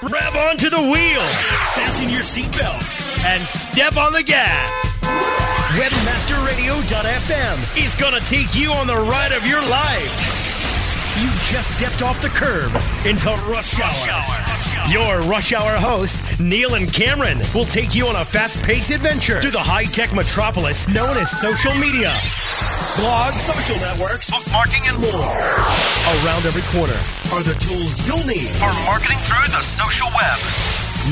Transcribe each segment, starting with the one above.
Grab onto the wheel, fasten your seatbelts, and step on the gas. Webmasterradio.fm is going to take you on the ride of your life. You just stepped off the curb into rush hour. Your rush hour hosts, Neil and Cameron, will take you on a fast paced adventure through the high tech metropolis known as social media. Blogs, social networks, bookmarking, and more. Around every corner are the tools you'll need for marketing through the social web.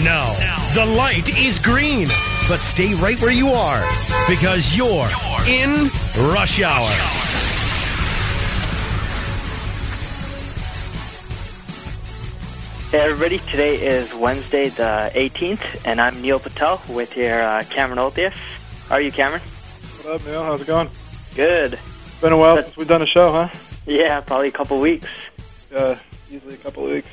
No, the light is green, but stay right where you are because you're in rush hour. Hey everybody, today is Wednesday the 18th, and I'm Neil Patel with your uh, Cameron Olthuis. How are you, Cameron? What up, Neil? How's it going? Good. It's Been a while since we've done a show, huh? Yeah, probably a couple weeks. Yeah, easily a couple of weeks.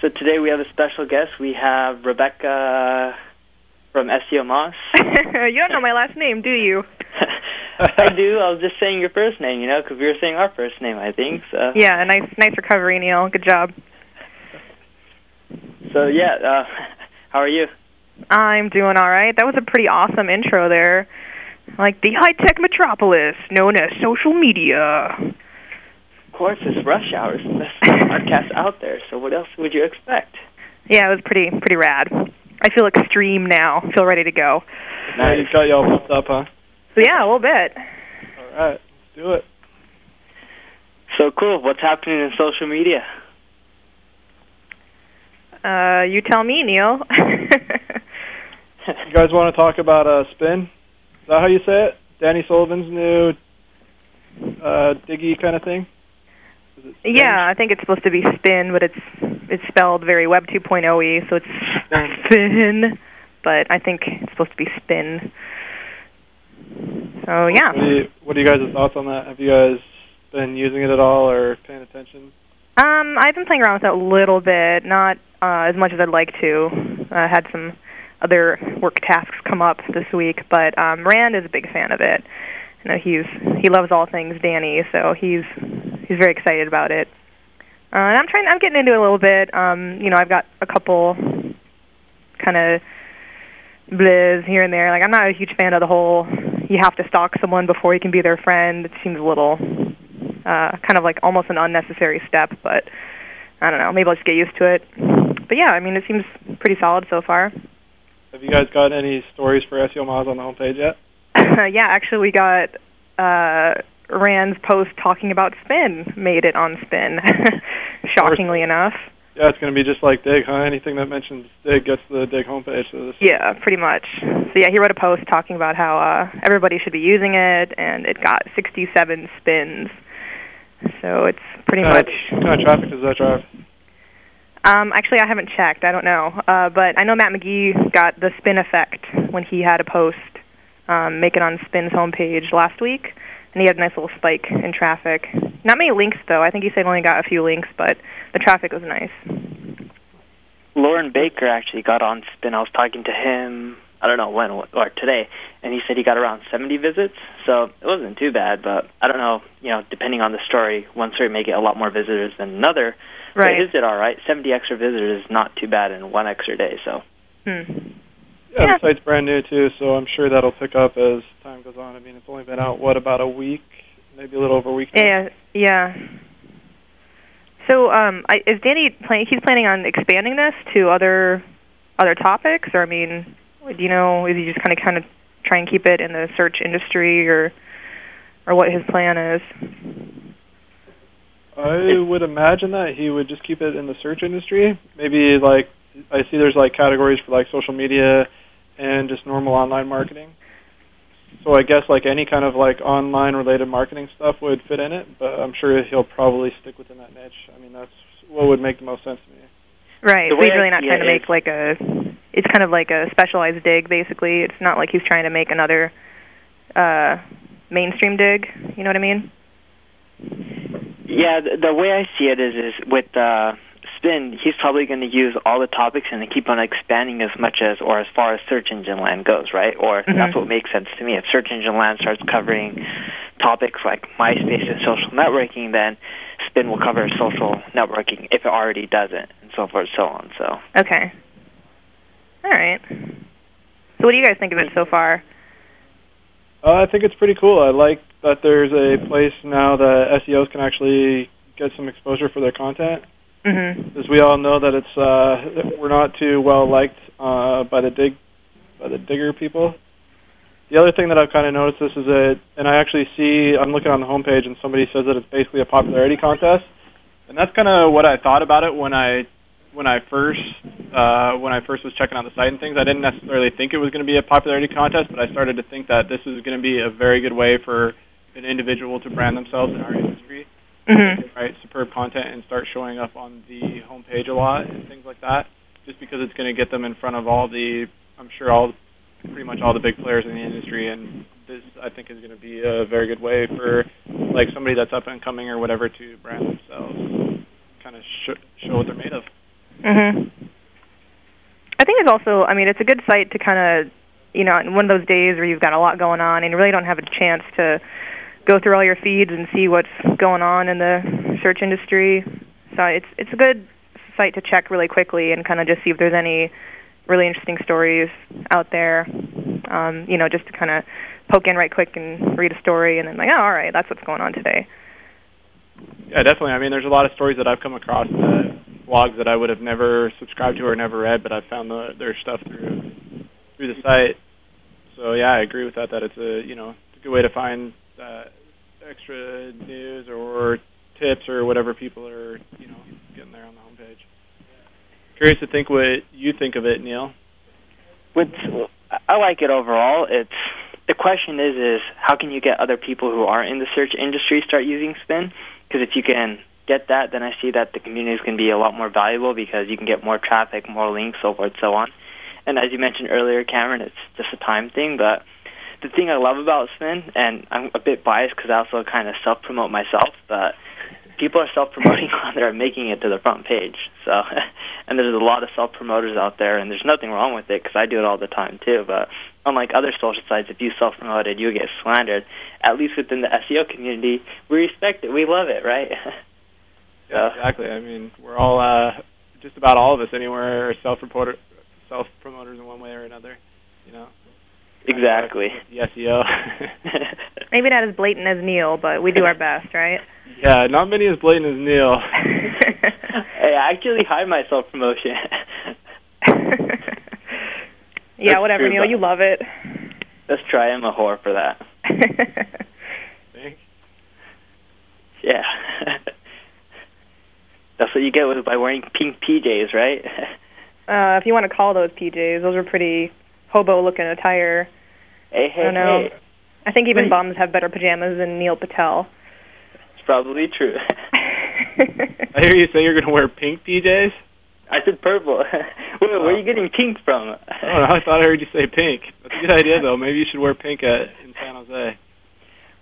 So today we have a special guest. We have Rebecca from SEO Moz. you don't know my last name, do you? I do. I was just saying your first name, you know, because we were saying our first name, I think. So, Yeah, nice, nice recovery, Neil. Good job. so yeah. Uh, how are you? I'm doing all right. That was a pretty awesome intro there. Like the high tech metropolis known as social media. Of course, it's rush hour. It's the best podcast out there. So what else would you expect? Yeah, it was pretty pretty rad. I feel extreme now. feel ready to go. Now you've got you all pumped up, huh? So yeah, a little bit. All right, let's do it. So cool. What's happening in social media? Uh, you tell me, Neil. You guys want to talk about uh, Sphinn? Is that how you say it? Danny Sullivan's new uh, Diggy kind of thing? Is it Sphinn? yeah, I think it's supposed to be spin, but it's it's spelled very Web 2.0 y, so it's spin. But I think it's supposed to be spin. So yeah. What, do you, what are you guys' thoughts on that? Have you guys been using it at all or paying attention? Um, I've been playing around with it a little bit, not uh, as much as I'd like to. I had some other work tasks come up this week, but um, Rand is a big fan of it. You know, he's he loves all things Danny, so he's he's very excited about it. Uh, and I'm trying. I'm getting into it a little bit. Um, you know, I've got a couple kind of blizz here and there. Like I'm not a huge fan of the whole you have to stalk someone before you can be their friend. It seems a little uh, kind of like almost an unnecessary step, but I don't know. Maybe I'll just get used to it. But yeah, I mean, it seems pretty solid so far. Have you guys got any stories for SEO Moz on the homepage yet? yeah, actually, we got uh, Rand's post talking about Sphinn made it on Sphinn. Shockingly enough. Yeah, it's going to be just like Digg, huh? Anything that mentions Digg gets to the Digg homepage. So this Yeah, pretty much. So yeah, he wrote a post talking about how uh, everybody should be using it, and it got 67 spins. So it's pretty kind much. What kind of traffic does that drive? Um, actually, I haven't checked. I don't know. Uh, but I know Matt McGee got the spin effect when he had a post um, make it on Sphinn's homepage last week, and he had a nice little spike in traffic. Not many links though. I think he said he only got a few links, but the traffic was nice. Loren Baker actually got on Spin. I was talking to him. I don't know when or today, and he said he got around 70 visits. So it wasn't too bad, but I don't know. You know, depending on the story, one story may get a lot more visitors than another. But Right. his did all right. 70 extra visitors is not too bad in one extra day. So Hmm. Yeah, Yeah. the site's brand new too, so I'm sure that'll pick up as time goes on. I mean, it's only been out what about a week, maybe a little over a week. now? Yeah, yeah. So, um, I, is Danny planning? He's planning on expanding this to other other topics, or I mean, do you know? Is he just kind of kind of try and keep it in the search industry, or or what his plan is? I would imagine that he would just keep it in the search industry. Maybe like I see there's like categories for like social media and just normal online marketing. So I guess like any kind of like online related marketing stuff would fit in it, but I'm sure he'll probably stick within that niche. I mean, that's what would make the most sense to me. Right. The So he's really not trying to make like a. It's kind of like a specialized dig, basically. It's not like he's trying to make another uh mainstream dig. You know what I mean? Yeah, the, the way I see it is, is with uh, Sphinn, he's probably going to use all the topics and keep on expanding as much as, or as far as search engine land goes, right? Or Mhm. that's what makes sense to me. If search engine land starts covering topics like MySpace and social networking, then Sphinn will cover social networking if it already doesn't. And so forth, so on. So Okay. All right. So what do you guys think of it so far? Uh, I think it's pretty cool. I like that there's a place now that SEOs can actually get some exposure for their content. Mhm. As we all know that it's uh, we're not too well liked uh, by the dig by the digger people. The other thing that I've kind of noticed this is that, and I actually see I'm looking on the homepage and somebody says that it's basically a popularity contest, and that's kind of what I thought about it when I when I first uh, when I first was checking out the site and things. I didn't necessarily think it was going to be a popularity contest, but I started to think that this is going to be a very good way for an individual to brand themselves in our industry Mhm. right superb content and start showing up on the homepage a lot and things like that just because it's going to get them in front of all the I'm sure all pretty much all the big players in the industry and this I think is going to be a very good way for like somebody that's up and coming or whatever to brand themselves kind of sh- show what they're made of Mhm. I think it's also, I mean, it's a good site to kind of, you know, in one of those days where you've got a lot going on and you really don't have a chance to go through all your feeds and see what's going on in the search industry. So it's it's a good site to check really quickly and kind of just see if there's any really interesting stories out there. Um, you know, just to kind of poke in right quick and read a story and then like, oh, all right, that's what's going on today. yeah definitely I mean there's a lot of stories that I've come across that blogs that I would have never subscribed to or never read but I've found the, their stuff through through the site so yeah I agree with that that it's a you know it's a good way to find uh, extra news or tips or whatever people are you know getting there on the homepage. Curious to think what you think of it, Neil. What's I like it overall. It's the question is is how can you get other people who are in the search industry start using Sphinn? Because if you can get that, then I see that the community is going to be a lot more valuable because you can get more traffic, more links, so forth, so on. And as you mentioned earlier, Cameron, it's just a time thing. But the thing I love about Sphinn, and I'm a bit biased because I also kind of self promote myself, but people are self promoting on there making it to the front page. So, and there's a lot of self promoters out there, and there's nothing wrong with it because I do it all the time too. But unlike other social sites, if you self promoted, you get slandered. At least within the SEO community, we respect it. We love it, right? Yeah, exactly. I mean, we're all uh, just about all of us anywhere are self reporter self promoters in one way or another. You know. Exactly. The SEO. Maybe not as blatant as Neil, but we do our best, right? yeah, not many as blatant as Neil. hey, I actually hide my self promotion. yeah, That's whatever, true, Neil. You love it. Let's try. I'm a whore for that. Thanks. Yeah. That's what you get with by wearing pink PJs, right? uh, if you want to call those PJs, those are pretty hobo-looking attire. hey, hey, I don't know. hey. I think even Wait. bums have better pajamas than Neil Patel. It's probably true. I hear you say you're going to wear pink PJs. I said purple. Wait, where are you getting pink from? I don't know. I thought I heard you say pink. That's a good idea, though. Maybe you should wear pink at in San Jose.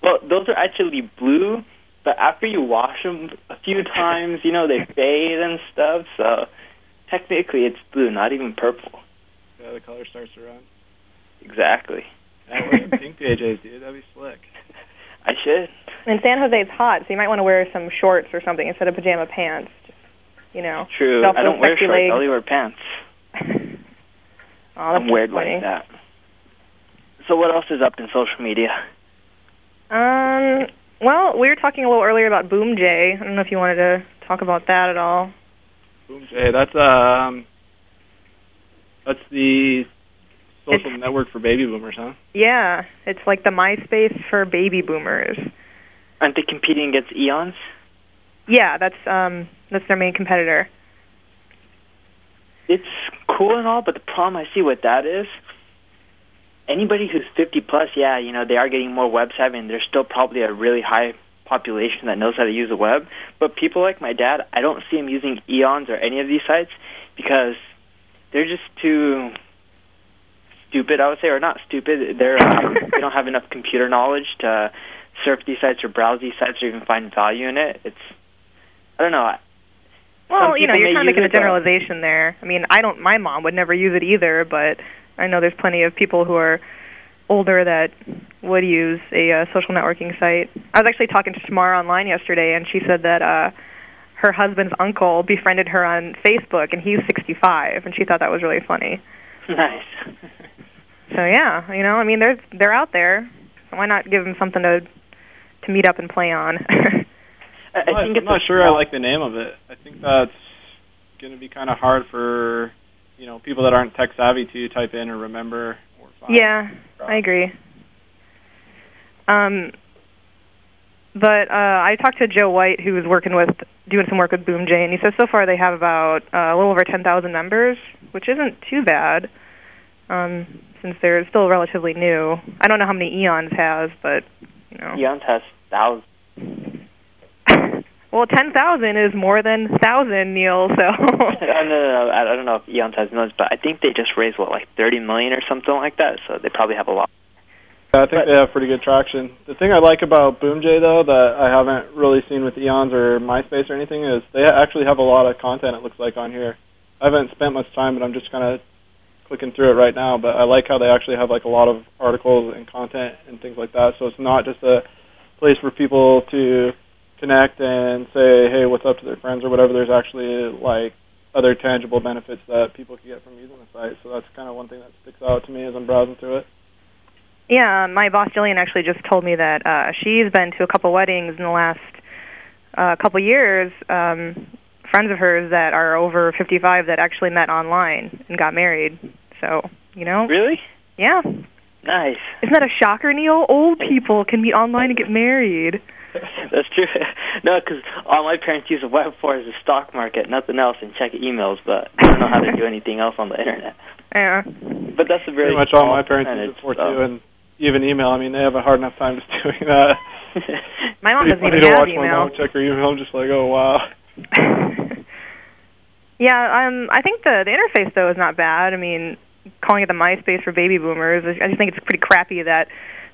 Well, those are actually blue, but after you wash them a few times, you know, they fade and stuff, so technically it's blue, not even purple. Yeah, the color starts to run. Exactly. Yeah, wear pink PJs, dude. That'd be slick. I should. and San Jose it's hot, so you might want to wear some shorts or something instead of pajama pants. Just, you know. True. I don't wear sexy shorts. I legs. only wear pants. oh, I'm weird funny. like that. So what else is up in social media? Um. Well, we were talking a little earlier about Boom J. I don't know if you wanted to talk about that at all. Boom J. That's um. That's the social It's- network for baby boomers, huh? Yeah, it's like the MySpace for baby boomers. Aren't they competing against Eons? Yeah, that's um that's their main competitor. It's cool and all, but the problem I see with that is anybody who's 50 plus, yeah, you know, they are getting more web savvy and there's still probably a really high population that knows how to use the web. But people like my dad, I don't see him using Eons or any of these sites because they're just too stupid, I would say, or not stupid. They're um, they don't have enough computer knowledge to surf these sites or browse these sites or even find value in it. It's I don't know. Well, you know, you're kind of making a generalization there. I mean, I don't. My mom would never use it either, but I know there's plenty of people who are older that would use a uh, social networking site. I was actually talking to Shamar online yesterday, and she said that uh her husband's uncle befriended her on Facebook, and he's 65, and she thought that was really funny. Nice. So yeah, you know, I mean, they're they're out there. So why not give them something to to meet up and play on? I, I I'm think not, it's I'm not sure I like the name of it. I think that's going to be kind of hard for you know people that aren't tech savvy to type in or remember or find. yeah, I agree. Um, but uh, I talked to Joe White, who was working with doing some work with Boom J, and he says so far they have about uh, a little over 10,000 members, which isn't too bad. Um, since they're still relatively new. I don't know how many Eons has, but you know. Eons has thousands. Well, 10,000 is more than 1,000, Neil, so. no, no, no, I I don't know if Eons has millions, but I think they just raised what, like 30 million or something like that. So they probably have a lot. I think But- they have pretty good traction. The thing I like about BoomJ though that I haven't really seen with Eons or MySpace or anything is they actually have a lot of content. It looks like on here. I haven't spent much time, but I'm just kind of clicking through it right now. But I like how they actually have like a lot of articles and content and things like that. So it's not just a place for people to connect and say, hey, what's up to their friends or whatever. There's actually like other tangible benefits that people can get from using the site. So that's kind of one thing that sticks out to me as I'm browsing through it. Yeah, my boss Jillian actually just told me that uh she's been to a couple weddings in the last uh couple years um friends of hers that are over 55 that actually met online and got married. So, you know. Really? Yeah. Nice. Isn't that a shocker, Neil? Old people can meet online and get married. That's true. no, because all my parents use the web for is the stock market, nothing else, and check emails. But I don't know how to do anything else on the internet. Yeah. But that's a very Pretty much all my parents use percentage, it for so. too, and even email. I mean, they have a hard enough time just doing that. My mom doesn't even to have watch my email. mom check her email. I'm just like, oh wow. yeah, um, I think the the interface though is not bad. I mean, calling it the MySpace for baby boomers, I just think it's pretty crappy that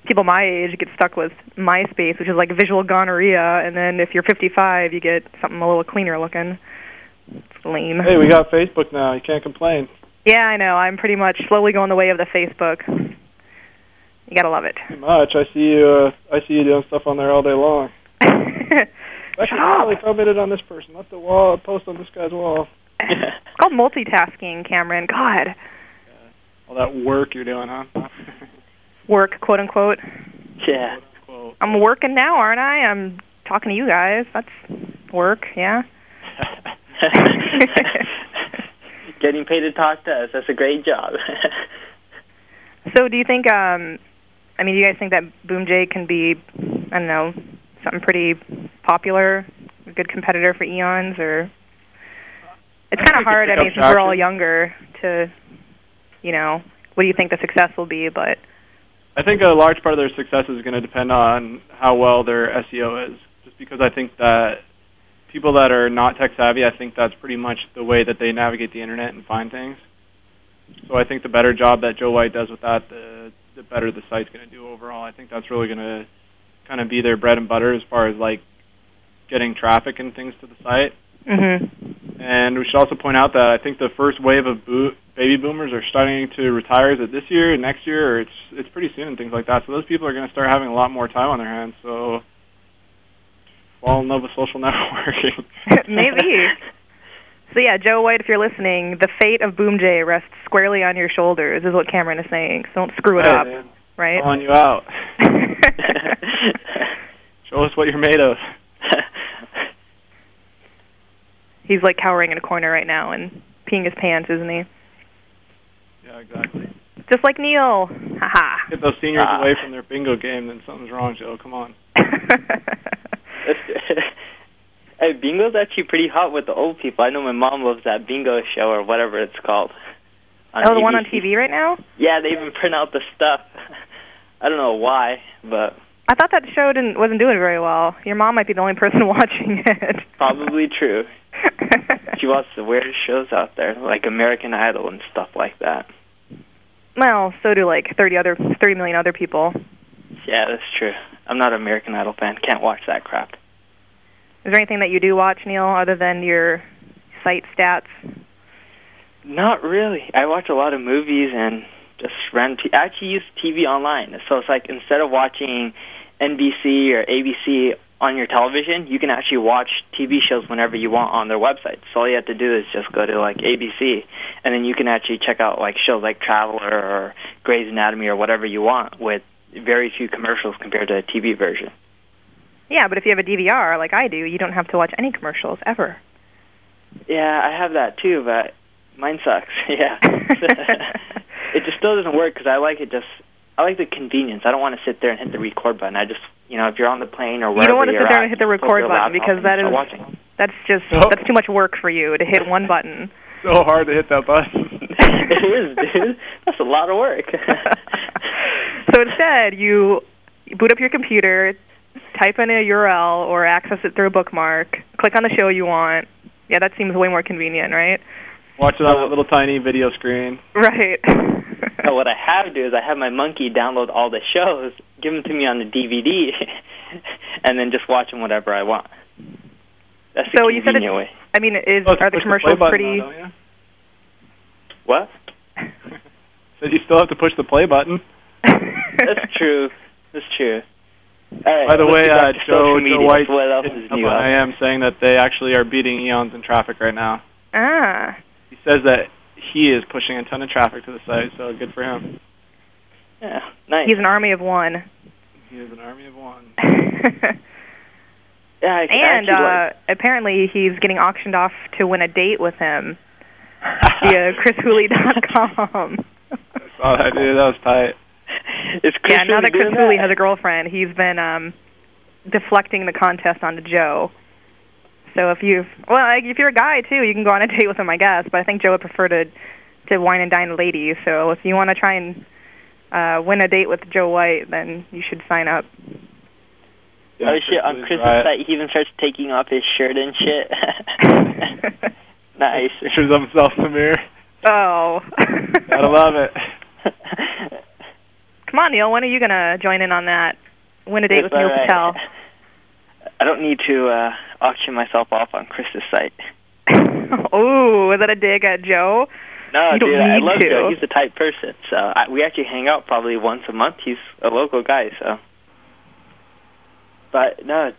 people my age get stuck with MySpace, which is like visual gonorrhea, and then if you're 55, you get something a little cleaner looking. It's lame. Hey, we got Facebook now. You can't complain. Yeah, I know. I'm pretty much slowly going the way of the Facebook. You gotta love it. Too much. I see you. Uh, I see you doing stuff on there all day long. Actually, Shut I up. really commented on this person. Let the wall post on this guy's wall. It's called multitasking, Cameron. God, All that work you're doing, huh? work, quote unquote. yeah. I'm working now, aren't I? I'm talking to you guys. That's work, yeah. Getting paid to talk to us. That's a great job. So, do you think? um I mean, do you guys think that Boom J can be, I don't know, something pretty popular, a good competitor for Eons, or it's kind of hard. I mean, since we're all younger, to, you know, what do you think the success will be? But I think a large part of their success is going to depend on how well their SEO is. Just because I think that people that are not tech savvy, I think that's pretty much the way that they navigate the internet and find things. So I think the better job that Joe White does with that, the the better the site's going to do overall. I think that's really going to kind of be their bread and butter as far as like getting traffic and things to the site. Mhm. And we should also point out that I think the first wave of bo- baby boomers are starting to retire. Is it this year, next year, or it's it's pretty soon and things like that. So those people are going to start having a lot more time on their hands. So fall in love with social networking. Maybe. So yeah, Joe White, if you're listening, the fate of Boom J rests squarely on your shoulders, is what Cameron is saying. So don't screw it up, man, right? calling you out. Show us what you're made of. He's like cowering in a corner right now and peeing his pants, isn't he? Yeah, exactly. Just like Neil. Haha. Get those seniors Ah. away from their bingo game, then something's wrong, Joe. Come on. hey, bingo's actually pretty hot with the old people. I know my mom loves that bingo show or whatever it's called. oh, the one on TV right now? Yeah, they even print out the stuff. I don't know why, but I thought that show didn't wasn't doing very well. Your mom might be the only person watching it. probably true. She watches the weirdest shows out there, like American Idol and stuff like that. well, so do like thirty other thirty million other people. Yeah, that's true. I'm not an American Idol fan. Can't watch that crap. Is there anything that you do watch, Neil, other than your site stats? Not really. I watch a lot of movies and just random. T- I actually use TV online, so it's like instead of watching NBC or ABC, on your television, you can actually watch TV shows whenever you want on their website. So all you have to do is just go to like ABC, and then you can actually check out like shows like Traveler or Grey's Anatomy or whatever you want with very few commercials compared to a TV version. Yeah, but if you have a DVR like I do, you don't have to watch any commercials ever. Yeah, I have that too, but mine sucks. yeah, it just still doesn't work because I like it just. I like the convenience. I don't want to sit there and hit the record button. I just, you know, if you're on the plane or wherever you don't want to sit there at, and hit the record button because and that start is watching. that's just Oh. that's too much work for you to hit one button. So hard to hit that button. it is, dude. That's a lot of work. so instead, you boot up your computer, type in a URL or access it through a bookmark, click on the show you want. Yeah, that seems way more convenient, right? Watch it on that little tiny video screen. Right. No, what I have to do is I have my monkey download all the shows, give them to me on the DVD, and then just watch them whatever I want. That's the So you said convenient it's- way. I mean, is Oh, are the push commercials play button pretty? though. What? Said you still have to push the play button. That's true. That's true. All right, By the way, get back uh, Joe, social Joe. White What else is new? I am saying that they actually are beating Eons in traffic right now. Ah. He says that he is pushing a ton of traffic to the site, so good for him. Yeah, nice. He's an army of one. He is an army of one. yeah, I, I and actually uh, like- apparently he's getting auctioned off to win a date with him via chrishooley.com. Oh, that dude, that was tight. is Chris yeah, now really that Chris Hooley that? has a girlfriend, he's been um deflecting the contest onto Joe. So if you well, like, if you're a guy too, you can go on a date with him, I guess. But I think Joe would prefer to to wine and dine ladies. So if you want to try and uh win a date with Joe White, then you should sign up. Yeah, oh shit! On Christmas Chris's right. site, he even starts taking off his shirt and shit. nice. Pictures of himself in the mirror. oh. Gotta love it. Come on, Neil. When are you gonna join in on that? Win a date with Neil all right. Patel. I don't need to uh auction myself off on Chris's site. oh, is that a dig at Joe? No, You don't dude, I need love to. Joe. He's the type person. So I, we actually hang out probably once a month. He's a local guy, so. But no,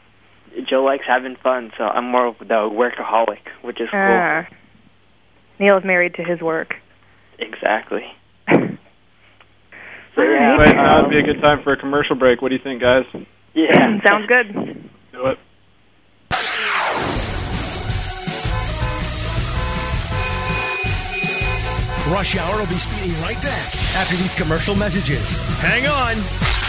Joe likes having fun, so I'm more of the workaholic, which is cool. Ah. Neil is married to his work. Exactly. so, yeah, right. Right now um, would be a good time for a commercial break. What do you think, guys? Yeah. Sounds good. Do it. Rush Hour will be speeding right back after these commercial messages. Hang on.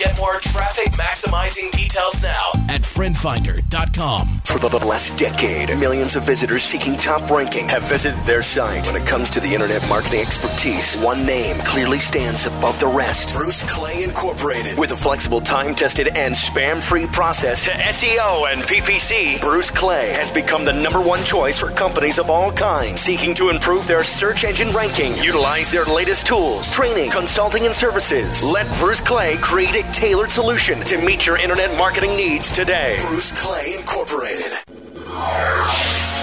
Get more traffic maximizing details now at friendfinder.com. For the last decade, millions of visitors seeking top ranking have visited their site. When it comes to the internet marketing expertise, one name clearly stands above the rest. Bruce Clay Incorporated. With a flexible, time-tested, and spam-free process to SEO and PPC, Bruce Clay has become the number one choice for companies of all kinds seeking to improve their search engine ranking. Utilize their latest tools, training, consulting, and services. Let Bruce Clay create a tailored solution to meet your internet marketing needs today. Bruce Clay Incorporated.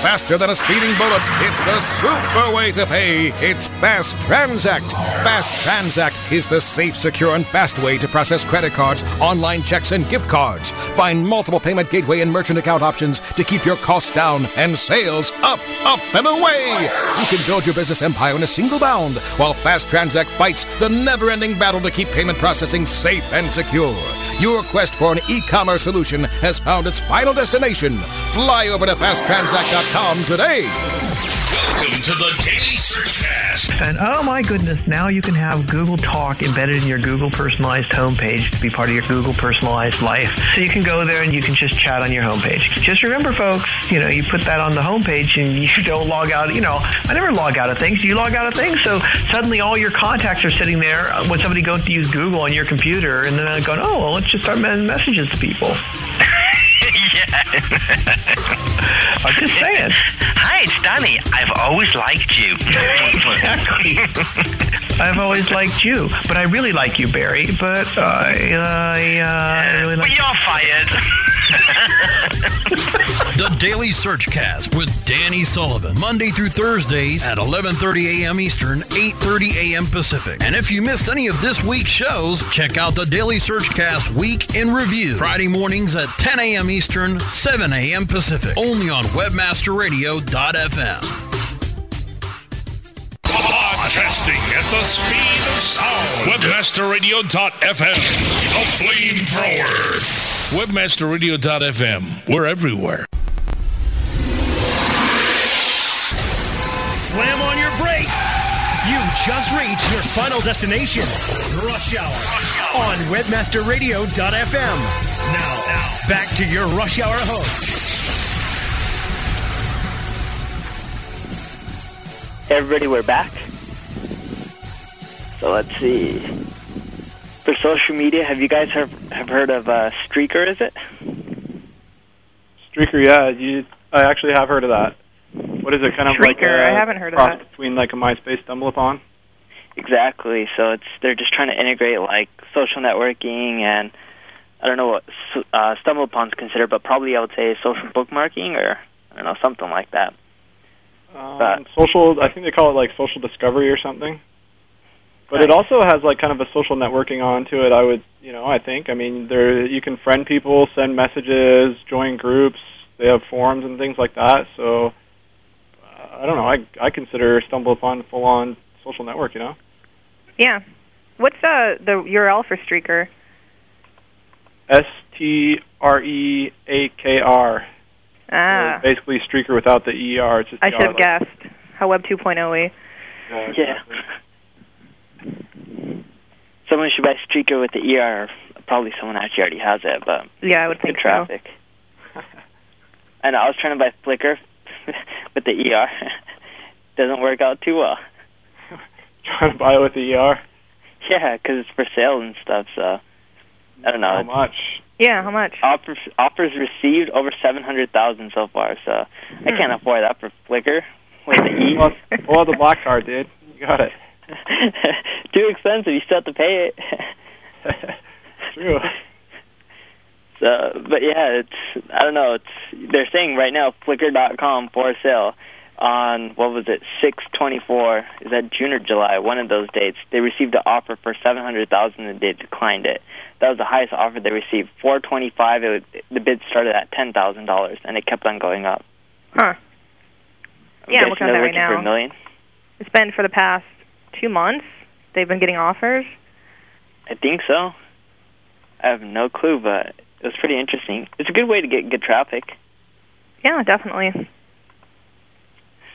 Faster than a speeding bullet, it's the super way to pay. It's Fast Transact. Fast Transact is the safe, secure, and fast way to process credit cards, online checks, and gift cards. Find multiple payment gateway and merchant account options to keep your costs down and sales up, up, and away. You can build your business empire in a single bound while Fast Transact fights the never ending battle to keep payment processing safe and secure. Your quest for an e commerce solution has found its final destination. Fly over to fasttransact.com today. Welcome to the Daily And oh my goodness, now you can have Google Talk embedded in your Google personalized homepage to be part of your Google personalized life. So you can go there and you can just chat on your homepage. Just remember, folks, you know, you put that on the homepage and you don't log out. You know, I never log out of things. You log out of things. So suddenly all your contacts are sitting there uh, when somebody goes to use Google on your computer and then they're going, oh, well, let's just start sending messages to people. yeah, I'm just saying. Hi, it's Danny. I've always liked you. exactly. I've always liked you, but I really like you, Barry. But I, uh, I, uh, I really like. But you're fired. The Daily Searchcast with Danny Sullivan, Monday through Thursdays at 11:30 a.m. Eastern, 8:30 a.m. Pacific. And if you missed any of this week's shows, check out the Daily Searchcast Week in Review, Friday mornings at 10 a.m. Eastern, 7 a.m. Pacific, only on WebmasterRadio.fm. Podcasting at the speed of sound. Webmasterradio.fm. The flamethrower. Webmasterradio.fm. We're everywhere. Slam on your brakes. You just reached your final destination, Rush Hour, on WebmasterRadio.fm. Now, now, back to your Rush Hour host. Everybody, we're back. So let's see. For social media, have you guys have, have heard of uh, Streakr? Is it? Streakr, yeah, you. I actually have heard of that. What is it? Kind of like Streakr, a I haven't heard of cross that. between like a MySpace StumbleUpon. Exactly. So it's they're just trying to integrate like social networking and I don't know what s- uh, StumbleUpon's considered, but probably I would say social bookmarking or I don't know something like that. Um, social. I think they call it like social discovery or something. But it also has like kind of a social networking onto it. I would, you know, I think. I mean, there you can friend people, send messages, join groups. They have forums and things like that. So uh, I don't know. I I consider StumbleUpon full on social network. You know. Yeah. What's uh, the URL for Streakr? S T R E A K R. Ah, Basically, streaker without the E R. It's just I should have like- guessed. How Web 2.0 y. Yeah. Yeah. Should buy Streaker with the ER. Probably someone actually already has it, but Yeah, I would think so. traffic. I know. I was trying to buy Flickr with the ER. Doesn't work out too well. Trying to buy it with the ER. Yeah, because it's for sale and stuff. So I don't know. How much? Yeah, how much? Offers offers received over seven hundred thousand so far. So I can't afford that for Flickr with the E. Well, well, the black card, dude. You got it. Too expensive. You still have to pay it. True. So, but yeah, it's I don't know. It's they're saying right now Flickr.com for sale on what was it six twenty four? Is that June or July? One of those dates. They received an offer for seven hundred thousand and they declined it. That was the highest offer they received. Four twenty five. It would, the bid started at ten thousand dollars and it kept on going up. Huh. I'm Yeah, I'm looking at that right looking for now. a million. It's been for the past two months. They've been getting offers. I think so. I have no clue, but it was pretty interesting. It's a good way to get good traffic. Yeah, definitely.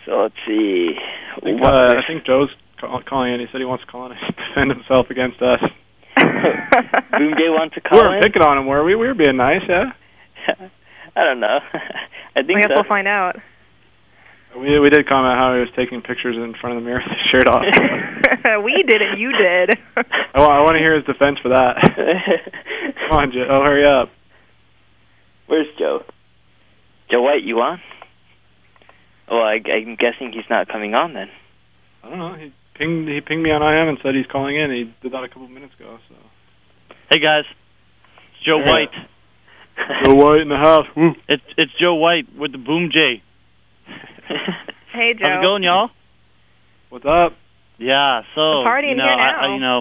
So let's see. I think, What- uh, I think Joe's call, calling in. He said he wants to call in and defend himself against us. Boom J wants to We call weren't in. picking on him, were we? We were being nice, yeah. I don't know. I think I guess so. we'll find out. We we did comment how he was taking pictures in front of the mirror with his shirt off. we did it. You did. I, I want to hear his defense for that. Come on, Joe. Oh, hurry up. Where's Joe? Joe White, you on? Well, I, I'm guessing he's not coming on then. I don't know. He pinged he pinged me on IM and said he's calling in. He did that a couple minutes ago. So. Hey guys, it's Joe Yeah. White. Joe White in the house. Woo. It's it's Joe White with the Boom J. hey, Joe. How's it going, y'all? What's up? Yeah, so The party you know, here I, now. I, you know,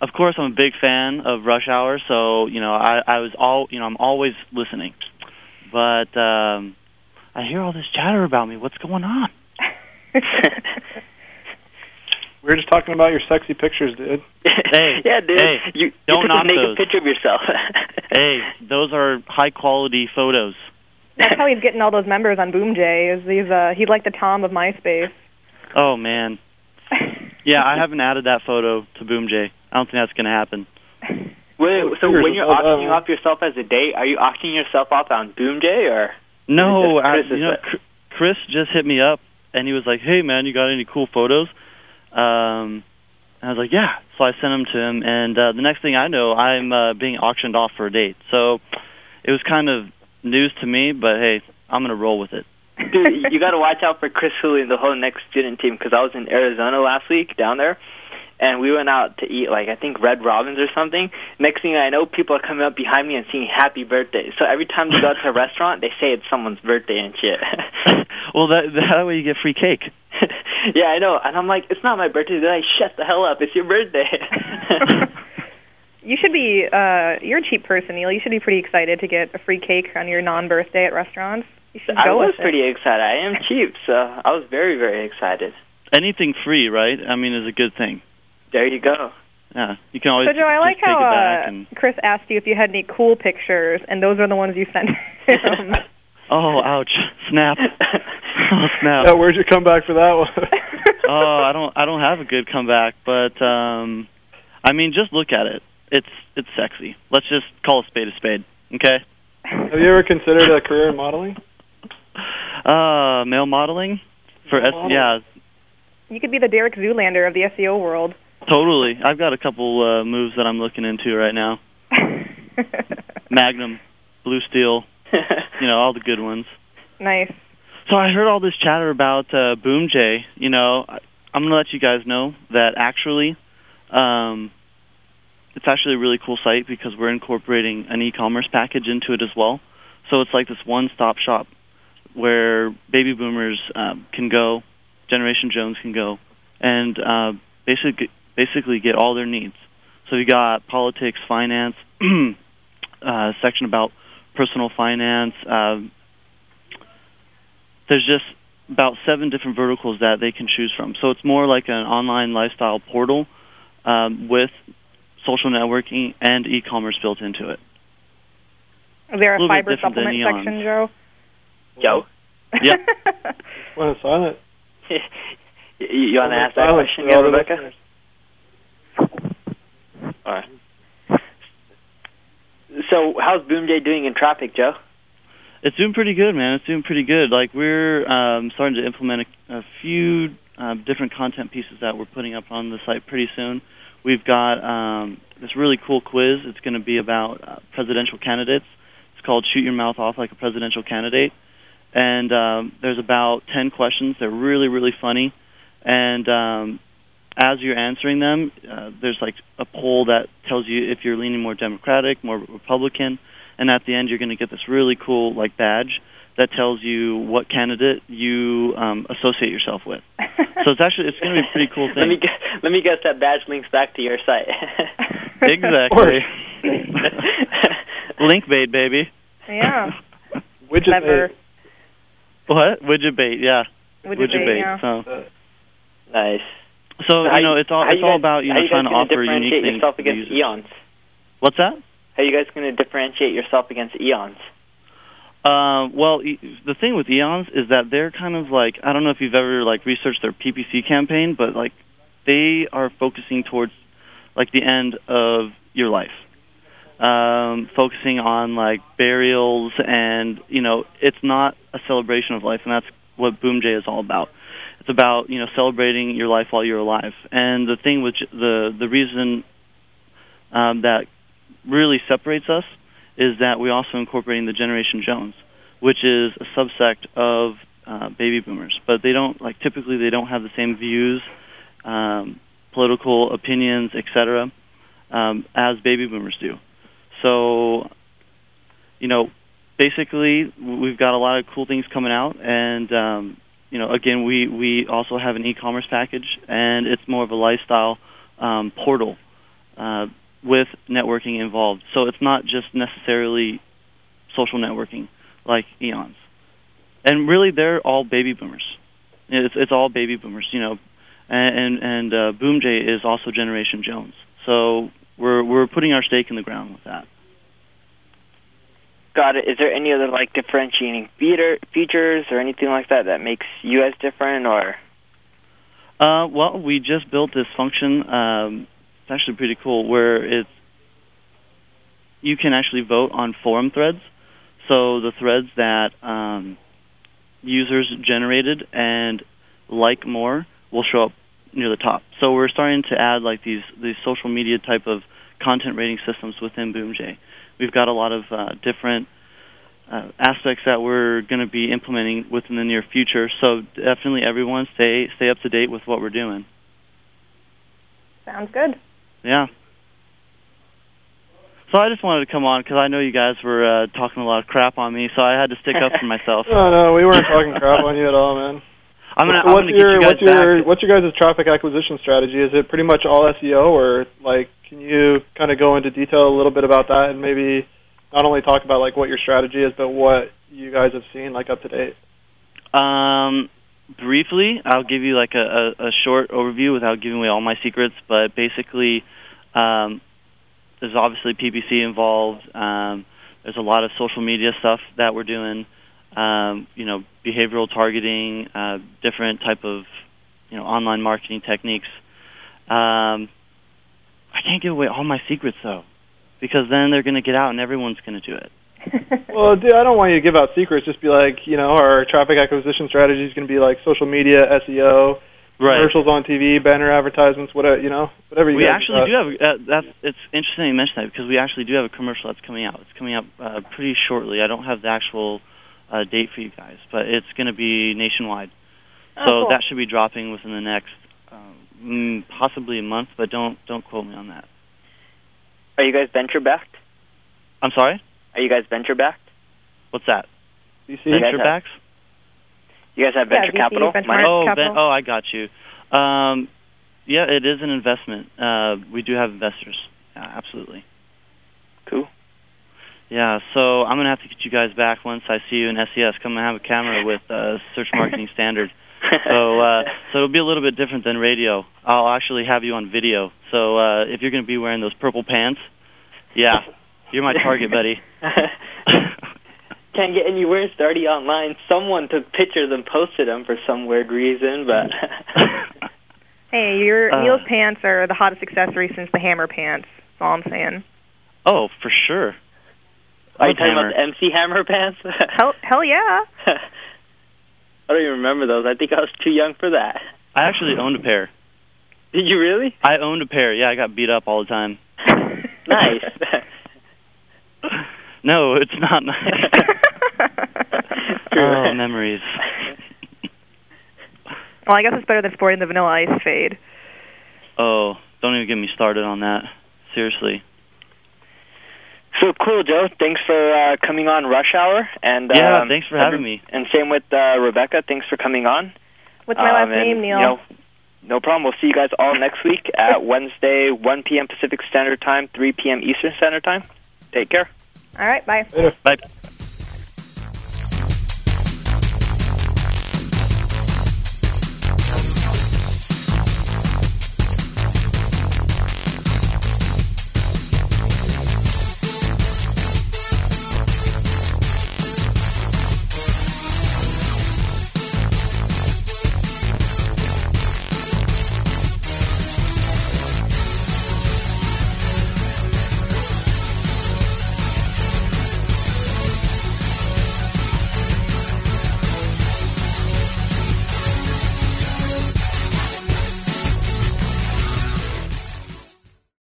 of course, I'm a big fan of Rush Hour, so you know, I I was all you know, I'm always listening, but um, I hear all this chatter about me. What's going on? We were just talking about your sexy pictures, dude. Hey, yeah, dude. hey, you, you don't took knock a naked those. picture of yourself. hey, those are high quality photos. That's how he's getting all those members on Boom J. Is he's uh he's like the Tom of MySpace. Oh man. Yeah, I haven't added that photo to Boom I don't think that's gonna happen. Wait, so when you're auctioning that. off yourself as a date, are you auctioning yourself off on Boom J or? No, Chris I, you know, Chris just hit me up and he was like, "Hey, man, you got any cool photos?" Um, and I was like, "Yeah." So I sent them to him, and uh, the next thing I know, I'm uh, being auctioned off for a date. So it was kind of news to me, but hey, I'm gonna roll with it. Dude, you got to watch out for Chris Hooley and the whole next student team because I was in Arizona last week down there, and we went out to eat like I think Red Robins or something. Next thing I know, people are coming up behind me and singing "Happy Birthday." So every time they go to a restaurant, they say it's someone's birthday and shit. Well, that that way you get free cake. yeah, I know, and I'm like, it's not my birthday. They're like, shut the hell up, it's your birthday. You should be. Uh, you're a cheap person, Neil. You should be pretty excited to get a free cake on your non-birthday at restaurants. You should I go was with it. pretty excited. I am cheap, so I was very, very excited. Anything free, right? I mean, is a good thing. There you go. Yeah, you can always So Joe, I like how it back uh, and Chris asked you if you had any cool pictures, and those are the ones you sent him. oh, ouch, snap, oh snap. Yeah, where'd you come back for that one? oh, I don't I don't have a good comeback, but um I mean just look at it. It's it's sexy. Let's just call a spade a spade, okay? Have you ever considered a career in modeling? Uh male modeling for Male S- modeling. yeah, you could be the Derek Zoolander of the SEO world. totally. I've got a couple uh moves that I'm looking into right now. Magnum, Blue Steel, you know, all the good ones. Nice. So I heard all this chatter about uh, Boom J. You know, I, I'm gonna let you guys know that actually, um, it's actually a really cool site because we're incorporating an e-commerce package into it as well. So it's like this one-stop shop where baby boomers um, can go, Generation Jones can go, and uh, basically basically get all their needs. So you got politics, finance, uh, section about personal finance. Uh, there's just about seven different verticals that they can choose from. So it's more like an online lifestyle portal um, with social networking and e-commerce built into it. Is there A a, fiber supplement section, Joe? Joe, Yep. Went silent. you, you want to ask that Silent question again, Rebecca? All right. So, how's Boom J doing in traffic, Joe? It's doing pretty good, man. It's doing pretty good. Like we're um, starting to implement a, a few uh, different content pieces that we're putting up on the site pretty soon. We've got um, this really cool quiz. It's going to be about uh, presidential candidates. It's called "Shoot Your Mouth Off Like a Presidential Candidate," and um, there's about ten questions. They're really, really funny, and um, as you're answering them, uh, there's like a poll that tells you if you're leaning more Democratic, more Republican, and at the end you're going to get this really cool like badge that tells you what candidate you um, associate yourself with. so it's actually it's going to be a pretty cool thing. Let me guess, let me guess that badge links back to your site. exactly. Link bait, baby. Yeah. Widget Clever. bait. What? Widget bait, yeah. Widget bait, yeah. So, nice. so how you know, it's all it's you all guys- about you know you trying to gonna offer unique differentiate things. yourself against users. eons. What's that? How are you guys going to differentiate yourself against eons? Uh, well, the thing with Eons is that they're kind of like I don't know if you've ever like researched their PPC campaign, but like they are focusing towards like the end of your life, um, focusing on like burials and you know it's not a celebration of life, and that's what Boom J is all about. It's about you know celebrating your life while you're alive, and the thing j- the the reason um, that really separates us is that we also incorporating the Generation Jones, which is a subsect of uh, baby boomers, but they don't like typically they don't have the same views, um, political opinions, etc., um, as baby boomers do. So, you know, basically we've got a lot of cool things coming out, and um, you know, again, we we also have an e-commerce package, and it's more of a lifestyle um, portal. Uh, with networking involved. So it's not just necessarily social networking like Eons. And really, they're all baby boomers. It's it's all baby boomers, you know. And and, and uh, Boom J is also Generation Jones. So we're we're putting our stake in the ground with that. Got it. Is there any other like differentiating feature, features or anything like that that makes you guys different or? Uh, well, we just built this function. Um, it's actually pretty cool, where it's you can actually vote on forum threads. So the threads that um, users generated and like more will show up near the top. So we're starting to add like these these social media type of content rating systems within BoomJ. We've got a lot of uh, different uh, aspects that we're going to be implementing within the near future. So definitely, everyone stay stay up to date with what we're doing. Sounds good. Yeah. So I just wanted to come on because I know you guys were uh, talking a lot of crap on me, so I had to stick up for myself. No, no, we weren't talking crap on you at all, man. I'm gonna, So I'm what's gonna get your you guys what's your back. what's your guys' traffic acquisition strategy? Is it pretty much all SEO, or like can you kind of go into detail a little bit about that and maybe not only talk about like what your strategy is, but what you guys have seen like up to date? Um, briefly, I'll give you like a, a, a short overview without giving away all my secrets. But basically, um, there's obviously PPC involved. Um, there's a lot of social media stuff that we're doing. Um, you know, behavioral targeting, uh, different type of you know online marketing techniques. Um, I can't give away all my secrets though, because then they're going to get out and everyone's going to do it. Well, dude, I don't want you to give out secrets. Just be like, you know, our traffic acquisition strategy is going to be like social media, SEO, Right. commercials on TV, banner advertisements, whatever you know, whatever you want. we guys actually got. do have. Uh, that's it's interesting you mention that because we actually do have a commercial that's coming out. It's coming out uh, pretty shortly. I don't have the actual uh, date for you guys, but it's going to be nationwide. Oh, so cool. that should be dropping within the next um, mm, possibly a month, but don't don't quote me on that. Are you guys venture backed? I'm sorry. Are you guys venture backed? What's that? VC? Venture backs? You guys have Yeah, venture VC, capital? venture? Oh, capital. ven- oh, I got you. Um, yeah, it is an investment. Uh, we do have investors. Yeah, absolutely. Cool. Yeah, so I'm gonna have to get you guys back once I see you in SES. Come and have a camera with uh, Search Marketing Standard. So, uh, so it'll be a little bit different than radio. I'll actually have you on video. So, uh, if you're gonna be wearing those purple pants, yeah, you're my target, buddy. Can't get anywhere. It's already online. Someone took pictures and posted them for some weird reason, but Hey, your Uh. Neil's pants are the hottest accessory since the hammer pants. That's all I'm saying. oh, for sure. are you Love talking Hammer. about the MC Hammer pants? Hell, hell yeah. I don't even remember those. I think I was too young for that. I actually owned a pair. Did you really? I owned a pair. Yeah, I got beat up all the time. Nice. No, it's not nice. oh, memories. Well, I guess it's better than sporting the vanilla ice fade. Oh, don't even get me started on that. Seriously. So cool, Joe. Thanks for uh, coming on Rush Hour, and Yeah, um, thanks for having me. And same with uh, Rebecca. Thanks for coming on. What's my Um, last and, name, Neil? You know, no problem. We'll see you guys all next week at Wednesday, 1 p.m. Pacific Standard Time, 3 p.m. Eastern Standard Time. Take care. All right, bye. Later. Bye.